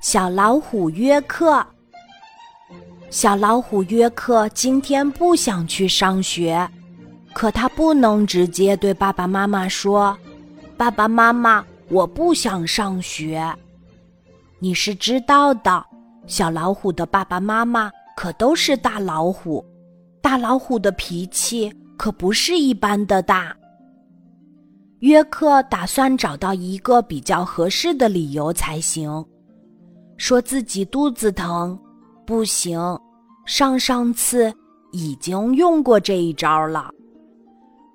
小老虎约克。小老虎约克今天不想去上学，可他不能直接对爸爸妈妈说：“爸爸妈妈，我不想上学。”你是知道的，小老虎的爸爸妈妈可都是大老虎，大老虎的脾气可不是一般的大。约克打算找到一个比较合适的理由才行，说自己肚子疼，不行，上上次已经用过这一招了。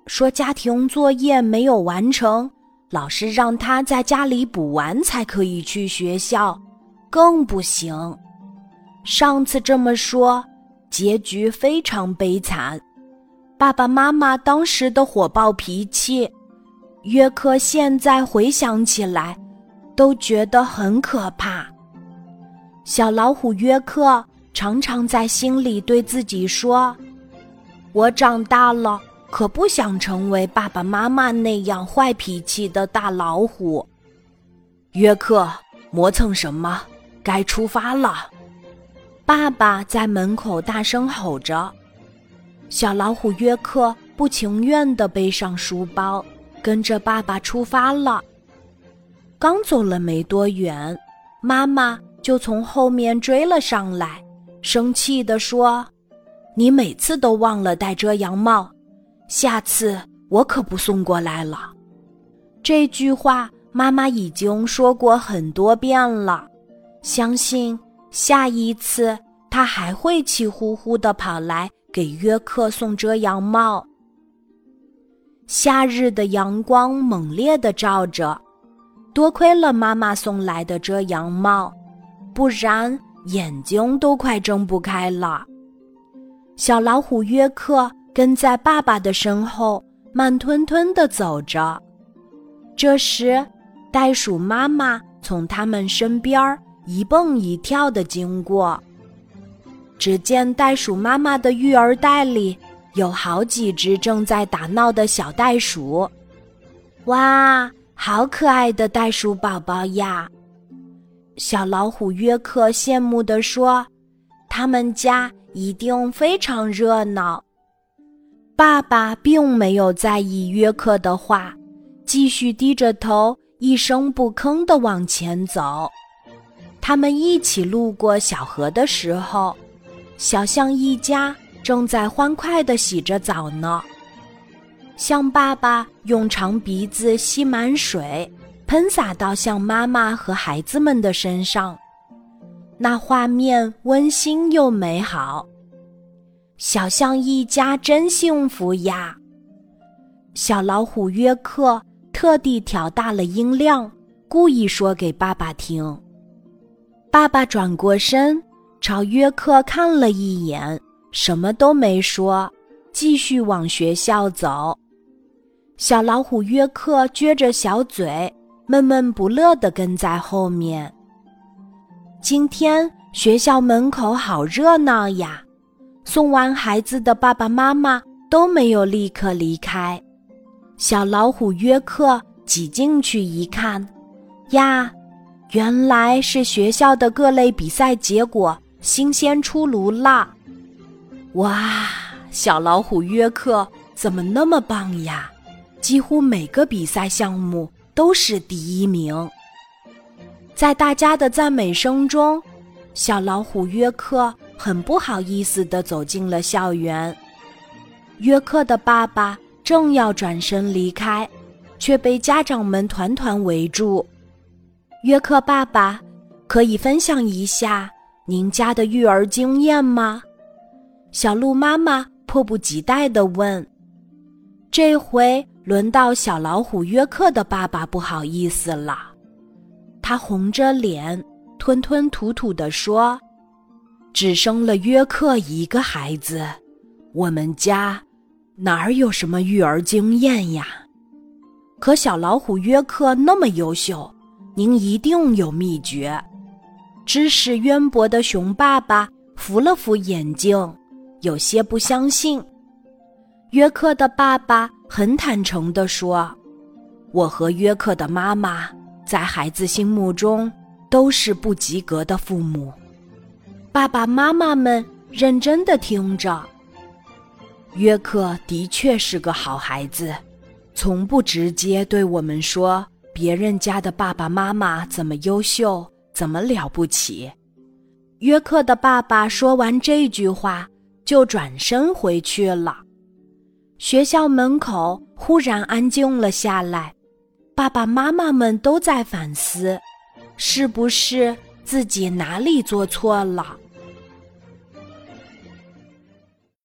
说家庭作业没有完成，老师让他在家里补完才可以去学校，更不行。上次这么说，结局非常悲惨，爸爸妈妈当时的火爆脾气。约克现在回想起来，都觉得很可怕。小老虎约克常常在心里对自己说：“我长大了，可不想成为爸爸妈妈那样坏脾气的大老虎。”约克磨蹭什么？该出发了！爸爸在门口大声吼着。小老虎约克不情愿地背上书包。跟着爸爸出发了。刚走了没多远，妈妈就从后面追了上来，生气地说：“你每次都忘了戴遮阳帽，下次我可不送过来了。”这句话妈妈已经说过很多遍了，相信下一次他还会气呼呼地跑来给约克送遮阳帽。夏日的阳光猛烈地照着，多亏了妈妈送来的遮阳帽，不然眼睛都快睁不开了。小老虎约克跟在爸爸的身后，慢吞吞地走着。这时，袋鼠妈妈从他们身边一蹦一跳地经过。只见袋鼠妈妈的育儿袋里。有好几只正在打闹的小袋鼠，哇，好可爱的袋鼠宝宝呀！小老虎约克羡慕地说：“他们家一定非常热闹。”爸爸并没有在意约克的话，继续低着头，一声不吭地往前走。他们一起路过小河的时候，小象一家。正在欢快地洗着澡呢。象爸爸用长鼻子吸满水，喷洒到象妈妈和孩子们的身上，那画面温馨又美好。小象一家真幸福呀！小老虎约克特地调大了音量，故意说给爸爸听。爸爸转过身，朝约克看了一眼。什么都没说，继续往学校走。小老虎约克撅着小嘴，闷闷不乐地跟在后面。今天学校门口好热闹呀！送完孩子的爸爸妈妈都没有立刻离开。小老虎约克挤进去一看，呀，原来是学校的各类比赛结果新鲜出炉了。哇，小老虎约克怎么那么棒呀？几乎每个比赛项目都是第一名。在大家的赞美声中，小老虎约克很不好意思地走进了校园。约克的爸爸正要转身离开，却被家长们团团围住。约克爸爸，可以分享一下您家的育儿经验吗？小鹿妈妈迫不及待地问：“这回轮到小老虎约克的爸爸不好意思了。”他红着脸，吞吞吐吐地说：“只生了约克一个孩子，我们家哪儿有什么育儿经验呀？可小老虎约克那么优秀，您一定有秘诀。”知识渊博的熊爸爸扶了扶眼镜。有些不相信，约克的爸爸很坦诚地说：“我和约克的妈妈在孩子心目中都是不及格的父母。爸爸妈妈们认真的听着。约克的确是个好孩子，从不直接对我们说别人家的爸爸妈妈怎么优秀，怎么了不起。约克的爸爸说完这句话，就转身回去了。学校门口忽然安静了下来，爸爸妈妈们都在反思，是不是自己哪里做错了。